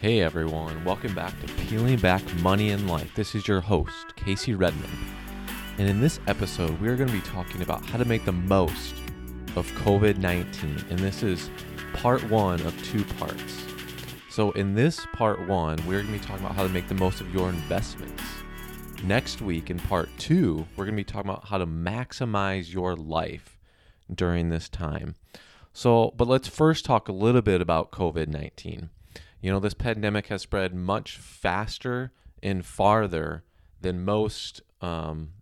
Hey everyone, welcome back to Peeling Back Money and Life. This is your host, Casey Redmond. And in this episode, we're going to be talking about how to make the most of COVID 19. And this is part one of two parts. So, in this part one, we're going to be talking about how to make the most of your investments. Next week, in part two, we're going to be talking about how to maximize your life during this time. So, but let's first talk a little bit about COVID 19. You know, this pandemic has spread much faster and farther than most um,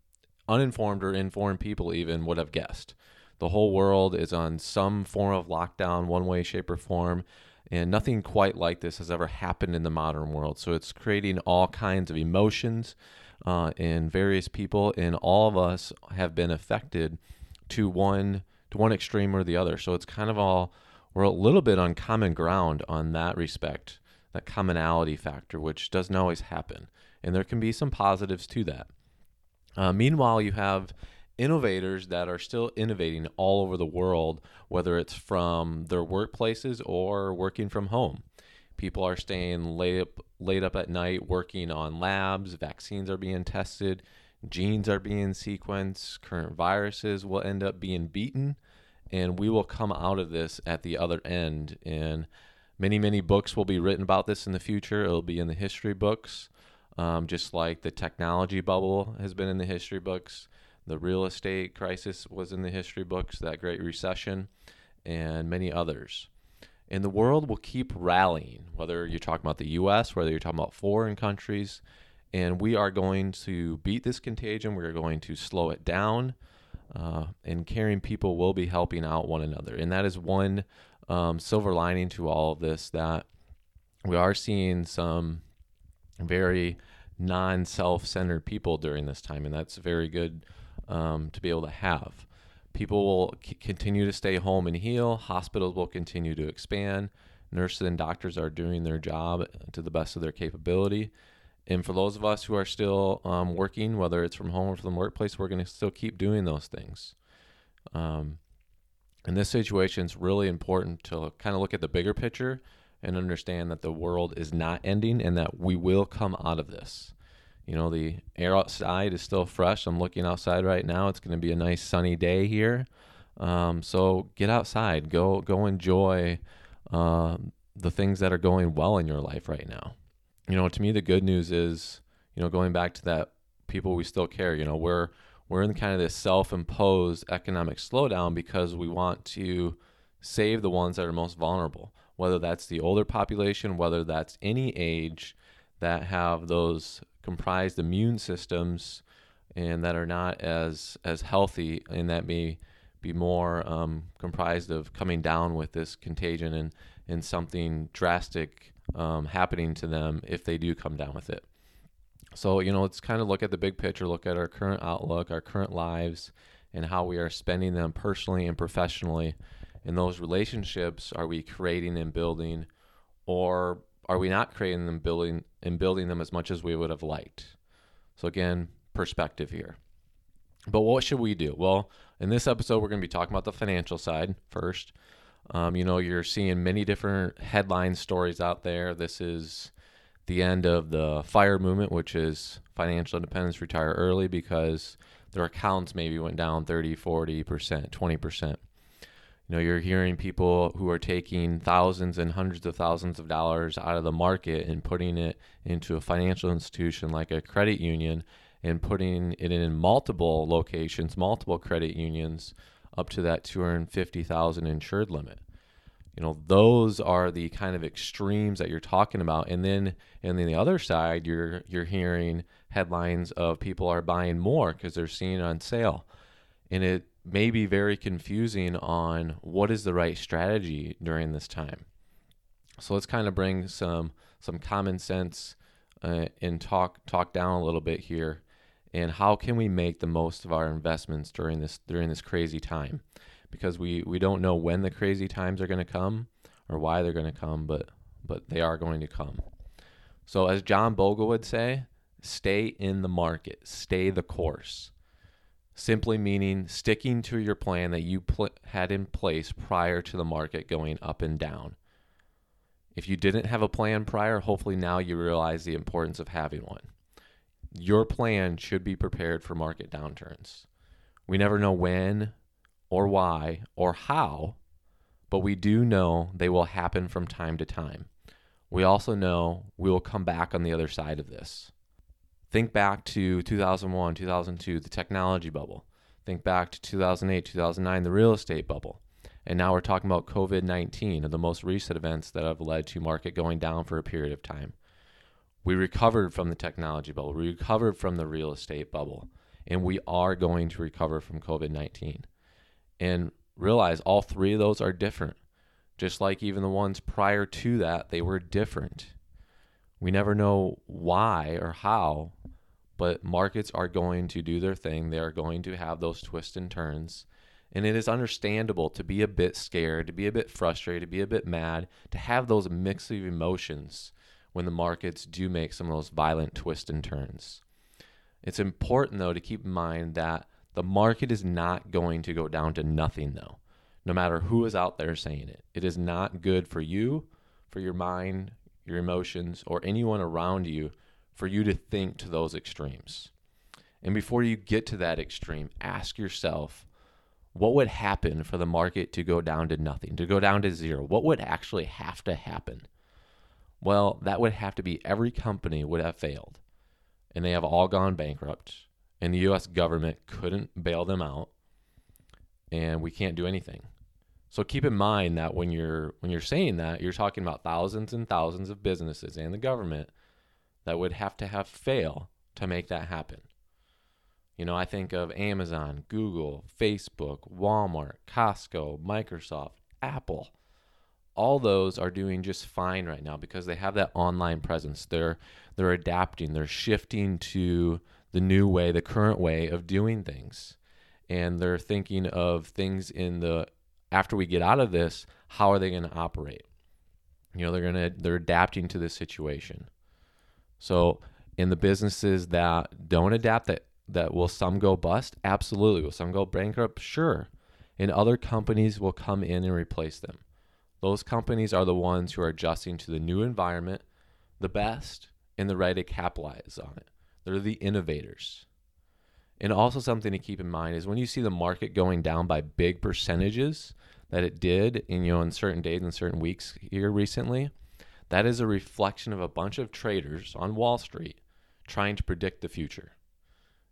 uninformed or informed people even would have guessed. The whole world is on some form of lockdown, one way, shape, or form, and nothing quite like this has ever happened in the modern world. So it's creating all kinds of emotions uh, in various people, and all of us have been affected to one to one extreme or the other. So it's kind of all we're a little bit on common ground on that respect, that commonality factor, which doesn't always happen. And there can be some positives to that. Uh, meanwhile, you have innovators that are still innovating all over the world, whether it's from their workplaces or working from home. People are staying late up, late up at night working on labs, vaccines are being tested, genes are being sequenced, current viruses will end up being beaten and we will come out of this at the other end. And many, many books will be written about this in the future. It'll be in the history books, um, just like the technology bubble has been in the history books. The real estate crisis was in the history books, that Great Recession, and many others. And the world will keep rallying, whether you're talking about the US, whether you're talking about foreign countries. And we are going to beat this contagion. We're going to slow it down uh, and caring people will be helping out one another. And that is one um, silver lining to all of this that we are seeing some very non self centered people during this time. And that's very good um, to be able to have. People will c- continue to stay home and heal, hospitals will continue to expand. Nurses and doctors are doing their job to the best of their capability. And for those of us who are still um, working, whether it's from home or from the workplace, we're going to still keep doing those things. Um, in this situation, it's really important to kind of look at the bigger picture and understand that the world is not ending and that we will come out of this. You know, the air outside is still fresh. I'm looking outside right now. It's going to be a nice sunny day here. Um, so get outside, go go enjoy uh, the things that are going well in your life right now you know, to me, the good news is, you know, going back to that people we still care, you know, we're, we're in kind of this self-imposed economic slowdown because we want to save the ones that are most vulnerable, whether that's the older population, whether that's any age that have those comprised immune systems and that are not as as healthy and that may be more um, comprised of coming down with this contagion and and something drastic um, happening to them if they do come down with it. So, you know, let's kind of look at the big picture, look at our current outlook, our current lives, and how we are spending them personally and professionally. In those relationships, are we creating and building, or are we not creating them, building and building them as much as we would have liked? So again, perspective here. But what should we do? Well, in this episode, we're going to be talking about the financial side first. Um, you know, you're seeing many different headline stories out there. This is the end of the FIRE movement, which is financial independence, retire early, because their accounts maybe went down 30, 40%, 20%. You know, you're hearing people who are taking thousands and hundreds of thousands of dollars out of the market and putting it into a financial institution like a credit union and putting it in multiple locations, multiple credit unions up to that 250,000 insured limit. You know, those are the kind of extremes that you're talking about. And then and then the other side, you're you're hearing headlines of people are buying more because they're seeing it on sale. And it may be very confusing on what is the right strategy during this time. So let's kind of bring some some common sense uh, and talk talk down a little bit here and how can we make the most of our investments during this during this crazy time? Because we we don't know when the crazy times are going to come or why they're going to come but but they are going to come. So as john bogle would say stay in the market stay the course. Simply meaning sticking to your plan that you pl- had in place prior to the market going up and down. If you didn't have a plan prior, hopefully now you realize the importance of having one. Your plan should be prepared for market downturns. We never know when or why or how, but we do know they will happen from time to time. We also know we will come back on the other side of this. Think back to 2001, 2002, the technology bubble. Think back to 2008, 2009, the real estate bubble. And now we're talking about COVID 19 and the most recent events that have led to market going down for a period of time. We recovered from the technology bubble, we recovered from the real estate bubble, and we are going to recover from COVID 19. And realize all three of those are different. Just like even the ones prior to that, they were different. We never know why or how, but markets are going to do their thing. They are going to have those twists and turns. And it is understandable to be a bit scared, to be a bit frustrated, to be a bit mad, to have those mix of emotions when the markets do make some of those violent twists and turns. It's important, though, to keep in mind that the market is not going to go down to nothing, though, no matter who is out there saying it. It is not good for you, for your mind, your emotions, or anyone around you for you to think to those extremes. And before you get to that extreme, ask yourself what would happen for the market to go down to nothing, to go down to zero? What would actually have to happen? Well, that would have to be every company would have failed and they have all gone bankrupt and the US government couldn't bail them out and we can't do anything. So keep in mind that when you're when you're saying that, you're talking about thousands and thousands of businesses and the government that would have to have fail to make that happen. You know, I think of Amazon, Google, Facebook, Walmart, Costco, Microsoft, Apple. All those are doing just fine right now because they have that online presence. They're they're adapting, they're shifting to the new way, the current way of doing things. And they're thinking of things in the after we get out of this, how are they going to operate? You know, they're going to they're adapting to this situation. So, in the businesses that don't adapt that that will some go bust? Absolutely. Will some go bankrupt? Sure. And other companies will come in and replace them. Those companies are the ones who are adjusting to the new environment the best and the right to capitalize on it. They're the innovators. And also something to keep in mind is when you see the market going down by big percentages that it did in you know in certain days and certain weeks here recently, that is a reflection of a bunch of traders on Wall Street trying to predict the future.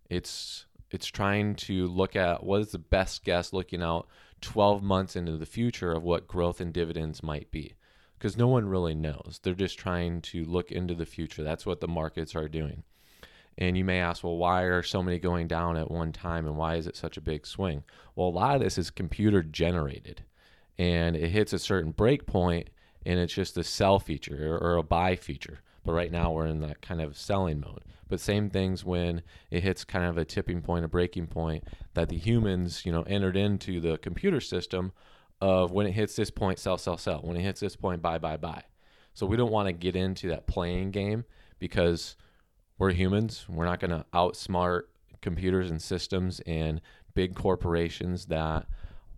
It's it's trying to look at what is the best guess looking out 12 months into the future of what growth and dividends might be because no one really knows. They're just trying to look into the future. That's what the markets are doing. And you may ask, well, why are so many going down at one time and why is it such a big swing? Well, a lot of this is computer generated and it hits a certain break point and it's just a sell feature or a buy feature. But right now we're in that kind of selling mode. But same things when it hits kind of a tipping point, a breaking point that the humans, you know, entered into the computer system of when it hits this point, sell, sell, sell. When it hits this point, buy, buy, buy. So we don't want to get into that playing game because we're humans. We're not going to outsmart computers and systems and big corporations that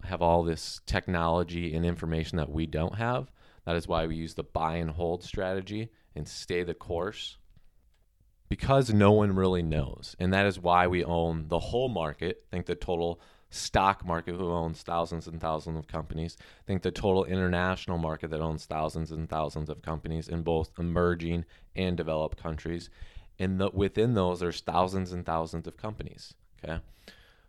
have all this technology and information that we don't have. That is why we use the buy and hold strategy and stay the course because no one really knows. And that is why we own the whole market. think the total stock market who owns thousands and thousands of companies. think the total international market that owns thousands and thousands of companies in both emerging and developed countries. And the, within those, there's thousands and thousands of companies. Okay.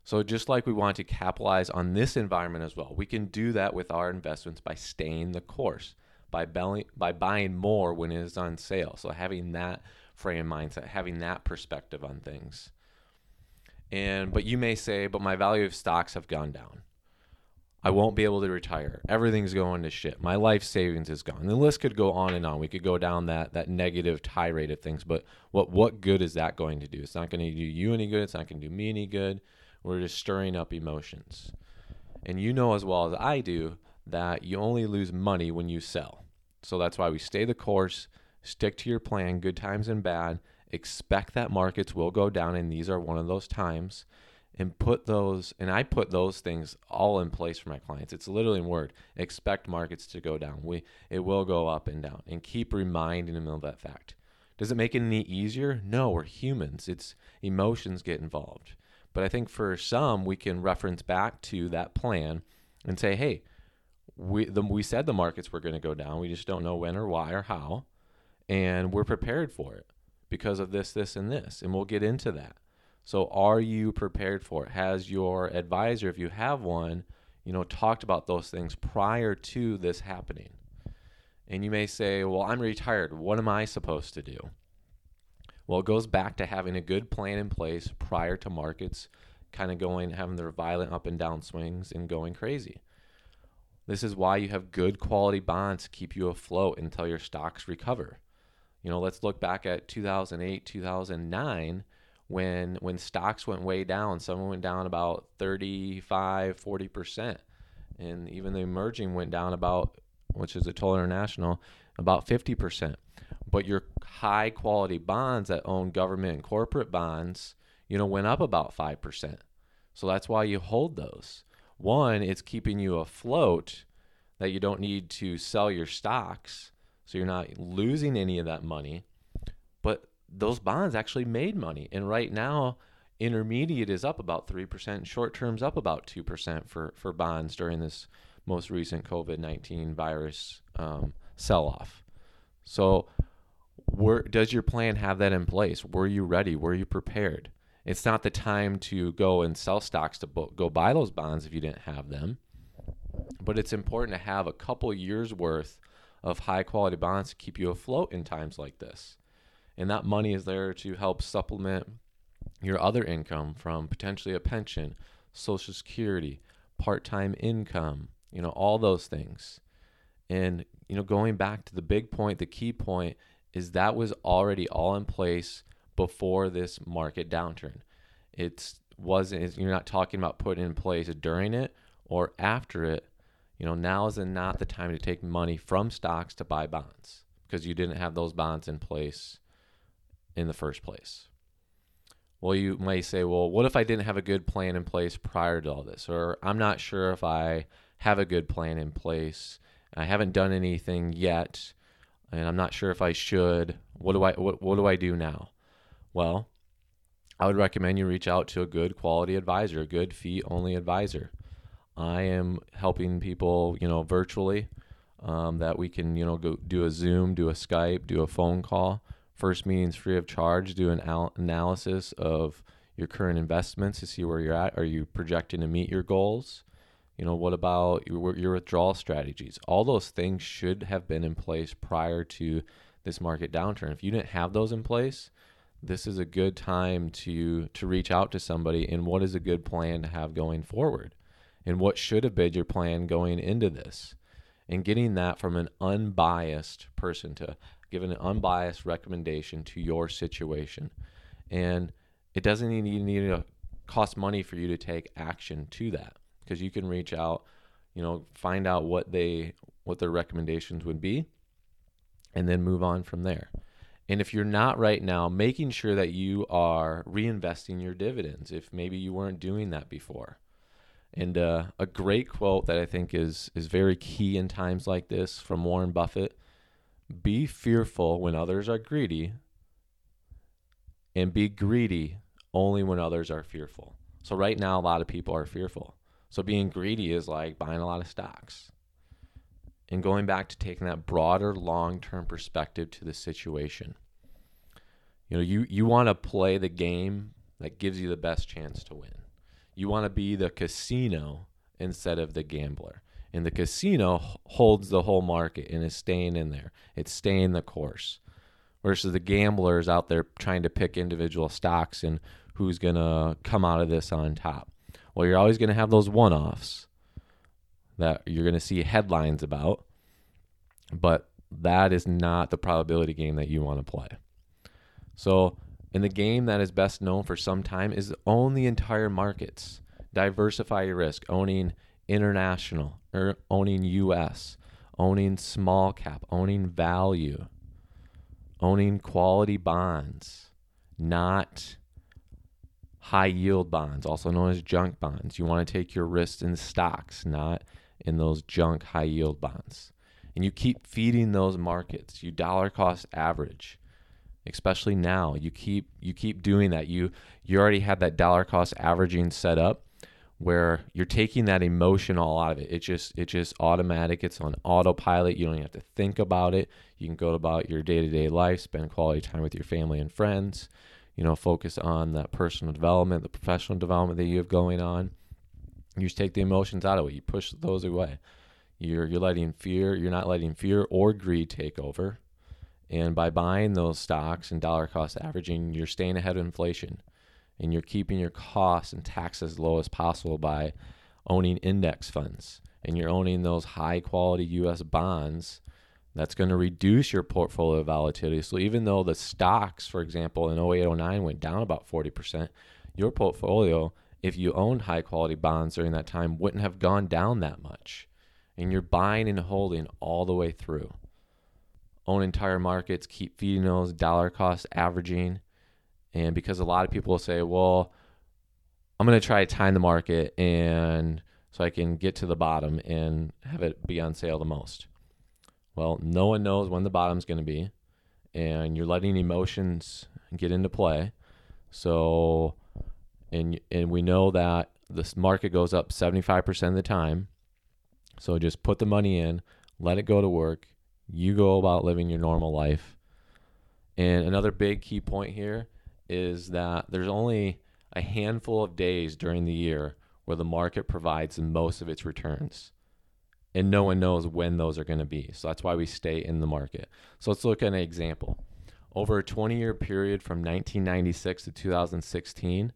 So just like we want to capitalize on this environment as well, we can do that with our investments by staying the course by, belly, by buying more when it is on sale. So having that frame of mindset, having that perspective on things. And but you may say, but my value of stocks have gone down. I won't be able to retire. Everything's going to shit. My life savings is gone. The list could go on and on. We could go down that that negative tirade of things, but what what good is that going to do? It's not going to do you any good. It's not going to do me any good. We're just stirring up emotions. And you know as well as I do that you only lose money when you sell. So that's why we stay the course, stick to your plan, good times and bad. Expect that markets will go down, and these are one of those times. and put those and I put those things all in place for my clients. It's literally in word. Expect markets to go down. We it will go up and down and keep reminding them of that fact. Does it make it any easier? No, we're humans. It's emotions get involved. But I think for some we can reference back to that plan and say, "Hey, we the, we said the markets were going to go down. We just don't know when or why or how, and we're prepared for it because of this, this, and this." And we'll get into that. So are you prepared for it? Has your advisor, if you have one, you know, talked about those things prior to this happening? And you may say, "Well, I'm retired. What am I supposed to do?" Well, it goes back to having a good plan in place prior to markets kind of going having their violent up and down swings and going crazy. This is why you have good quality bonds to keep you afloat until your stocks recover. You know, let's look back at 2008, 2009 when when stocks went way down. Some went down about 35 40% and even the emerging went down about which is a total international about 50% but your high quality bonds that own government and corporate bonds you know went up about 5% so that's why you hold those one it's keeping you afloat that you don't need to sell your stocks so you're not losing any of that money but those bonds actually made money. And right now, intermediate is up about 3%, short term's up about 2% for, for bonds during this most recent COVID 19 virus um, sell off. So, where, does your plan have that in place? Were you ready? Were you prepared? It's not the time to go and sell stocks to bo- go buy those bonds if you didn't have them. But it's important to have a couple years worth of high quality bonds to keep you afloat in times like this. And that money is there to help supplement your other income from potentially a pension, social security, part-time income, you know, all those things. And you know, going back to the big point, the key point is that was already all in place before this market downturn. It's wasn't you're not talking about putting in place during it or after it. You know, now is not the time to take money from stocks to buy bonds because you didn't have those bonds in place in the first place. Well, you might say, well, what if I didn't have a good plan in place prior to all this? Or I'm not sure if I have a good plan in place. I haven't done anything yet, and I'm not sure if I should. What do I what, what do I do now? Well, I would recommend you reach out to a good quality advisor, a good fee only advisor. I am helping people, you know, virtually um, that we can, you know, go do a Zoom, do a Skype, do a phone call First meeting's free of charge. Do an al- analysis of your current investments to see where you're at. Are you projecting to meet your goals? You know, what about your, your withdrawal strategies? All those things should have been in place prior to this market downturn. If you didn't have those in place, this is a good time to to reach out to somebody and what is a good plan to have going forward and what should have been your plan going into this and getting that from an unbiased person to give an unbiased recommendation to your situation. And it doesn't even need to cost money for you to take action to that because you can reach out, you know, find out what they what their recommendations would be and then move on from there. And if you're not right now, making sure that you are reinvesting your dividends if maybe you weren't doing that before. And uh, a great quote that I think is is very key in times like this from Warren Buffett be fearful when others are greedy, and be greedy only when others are fearful. So, right now, a lot of people are fearful. So, being greedy is like buying a lot of stocks. And going back to taking that broader long term perspective to the situation. You know, you, you want to play the game that gives you the best chance to win. You want to be the casino instead of the gambler and the casino holds the whole market and is staying in there. It's staying the course. Versus the gamblers out there trying to pick individual stocks and who's going to come out of this on top. Well, you're always going to have those one offs that you're going to see headlines about, but that is not the probability game that you want to play. So, in the game that is best known for some time is own the entire markets, diversify your risk, owning international, or owning US, owning small cap, owning value, owning quality bonds, not high yield bonds, also known as junk bonds. You want to take your risks in stocks, not in those junk high yield bonds. And you keep feeding those markets. You dollar cost average. Especially now, you keep you keep doing that. You you already had that dollar cost averaging set up where you're taking that emotion all out of it. It just it just automatic. It's on autopilot. You don't even have to think about it. You can go about your day-to-day life, spend quality time with your family and friends you know, focus on that personal development, the professional development that you have going on. You just take the emotions out of it. You push those away. You're you're letting fear, you're not letting fear or greed take over. And by buying those stocks and dollar cost averaging, you're staying ahead of inflation. And you're keeping your costs and taxes low as possible by owning index funds. And you're owning those high quality US bonds that's going to reduce your portfolio volatility. So even though the stocks, for example, in 0809 went down about 40%, your portfolio, if you owned high quality bonds during that time, wouldn't have gone down that much. And you're buying and holding all the way through. Own entire markets, keep feeding those dollar cost averaging. And because a lot of people will say, well, I'm going to try to time the market and so I can get to the bottom and have it be on sale the most well, no one knows when the bottom's going to be, and you're letting emotions get into play. So, and and we know that this market goes up 75% of the time. So just put the money in, let it go to work. You go about living your normal life. And another big key point here is that there's only a handful of days during the year where the market provides most of its returns and no one knows when those are going to be. So that's why we stay in the market. So let's look at an example. Over a 20 year period from 1996 to 2016,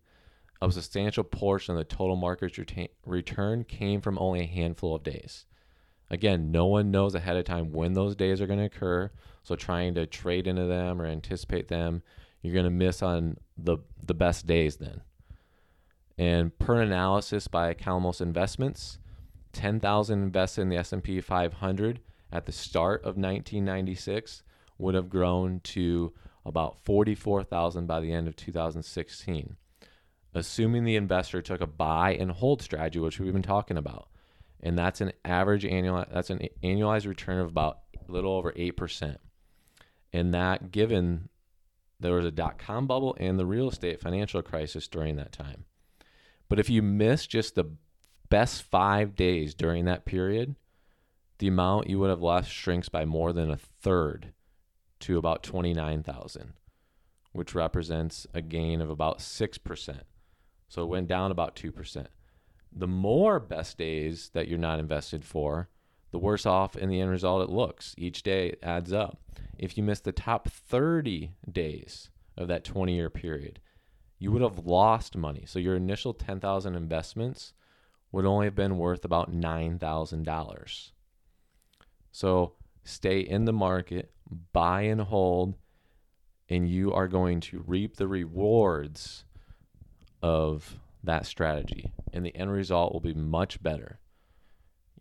a substantial portion of the total market return came from only a handful of days. Again, no one knows ahead of time when those days are going to occur. So trying to trade into them or anticipate them, you're going to miss on the the best days then. And per analysis by Calamos Investments, 10,000 invested in the S&P 500 at the start of 1996 would have grown to about 44,000 by the end of 2016. Assuming the investor took a buy and hold strategy, which we've been talking about, and that's an average annual that's an annualized return of about a little over 8%. And that given there was a dot com bubble and the real estate financial crisis during that time. But if you miss just the best five days during that period, the amount you would have lost shrinks by more than a third to about 29,000, which represents a gain of about 6%. So it went down about 2%. The more best days that you're not invested for, the worse off in the end result it looks. Each day adds up. If you miss the top 30 days of that 20 year period, you would have lost money. So your initial 10,000 investments would only have been worth about $9,000. So stay in the market, buy and hold, and you are going to reap the rewards of that strategy. And the end result will be much better.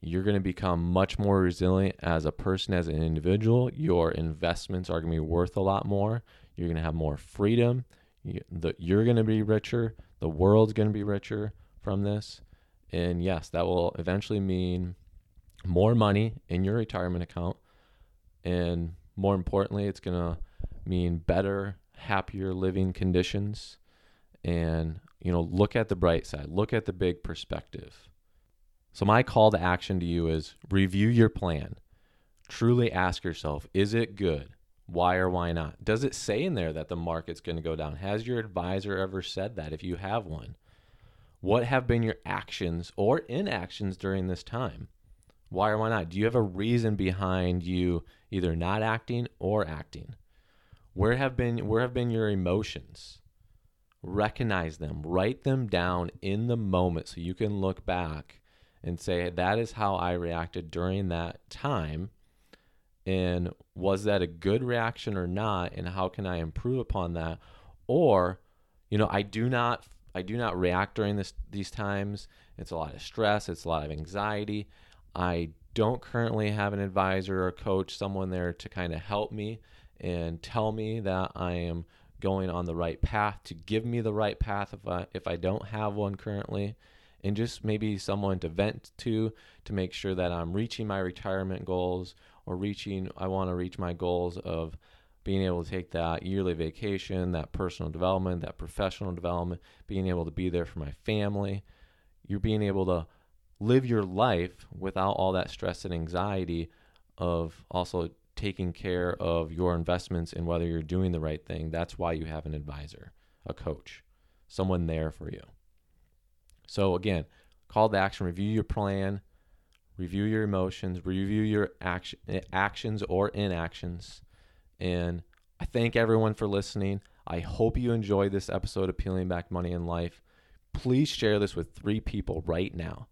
You're going to become much more resilient as a person, as an individual. Your investments are going to be worth a lot more. You're going to have more freedom. You're going to be richer. The world's going to be richer from this. And yes, that will eventually mean more money in your retirement account. And more importantly, it's going to mean better, happier living conditions. And, you know, look at the bright side, look at the big perspective. So, my call to action to you is review your plan. Truly ask yourself, is it good? Why or why not? Does it say in there that the market's going to go down? Has your advisor ever said that if you have one? What have been your actions or inactions during this time? Why or why not? Do you have a reason behind you either not acting or acting? Where have been where have been your emotions? Recognize them, write them down in the moment so you can look back and say that is how I reacted during that time and was that a good reaction or not and how can I improve upon that? Or you know, I do not I do not react during this these times. It's a lot of stress, it's a lot of anxiety. I don't currently have an advisor or coach, someone there to kind of help me and tell me that I am going on the right path to give me the right path if I if I don't have one currently and just maybe someone to vent to to make sure that I'm reaching my retirement goals or reaching I want to reach my goals of being able to take that yearly vacation, that personal development, that professional development, being able to be there for my family. You're being able to live your life without all that stress and anxiety of also taking care of your investments and whether you're doing the right thing. That's why you have an advisor, a coach, someone there for you. So again, call to action, review your plan, review your emotions, review your action, actions or inactions. And I thank everyone for listening. I hope you enjoyed this episode of Peeling Back Money in Life. Please share this with three people right now.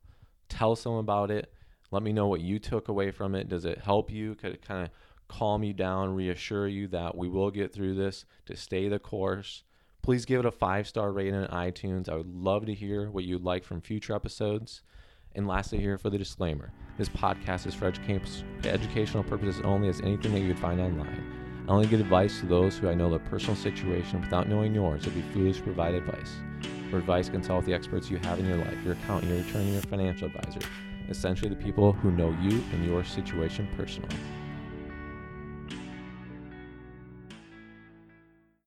Tell someone about it. Let me know what you took away from it. Does it help you? Could it kind of calm you down, reassure you that we will get through this to stay the course? Please give it a five star rating on iTunes. I would love to hear what you'd like from future episodes. And lastly, here for the disclaimer this podcast is for educational purposes only, as anything that you would find online. I only give advice to those who I know their personal situation without knowing yours. It would be foolish to provide advice. For advice, consult with the experts you have in your life, your accountant, your attorney, your financial advisor, essentially the people who know you and your situation personally.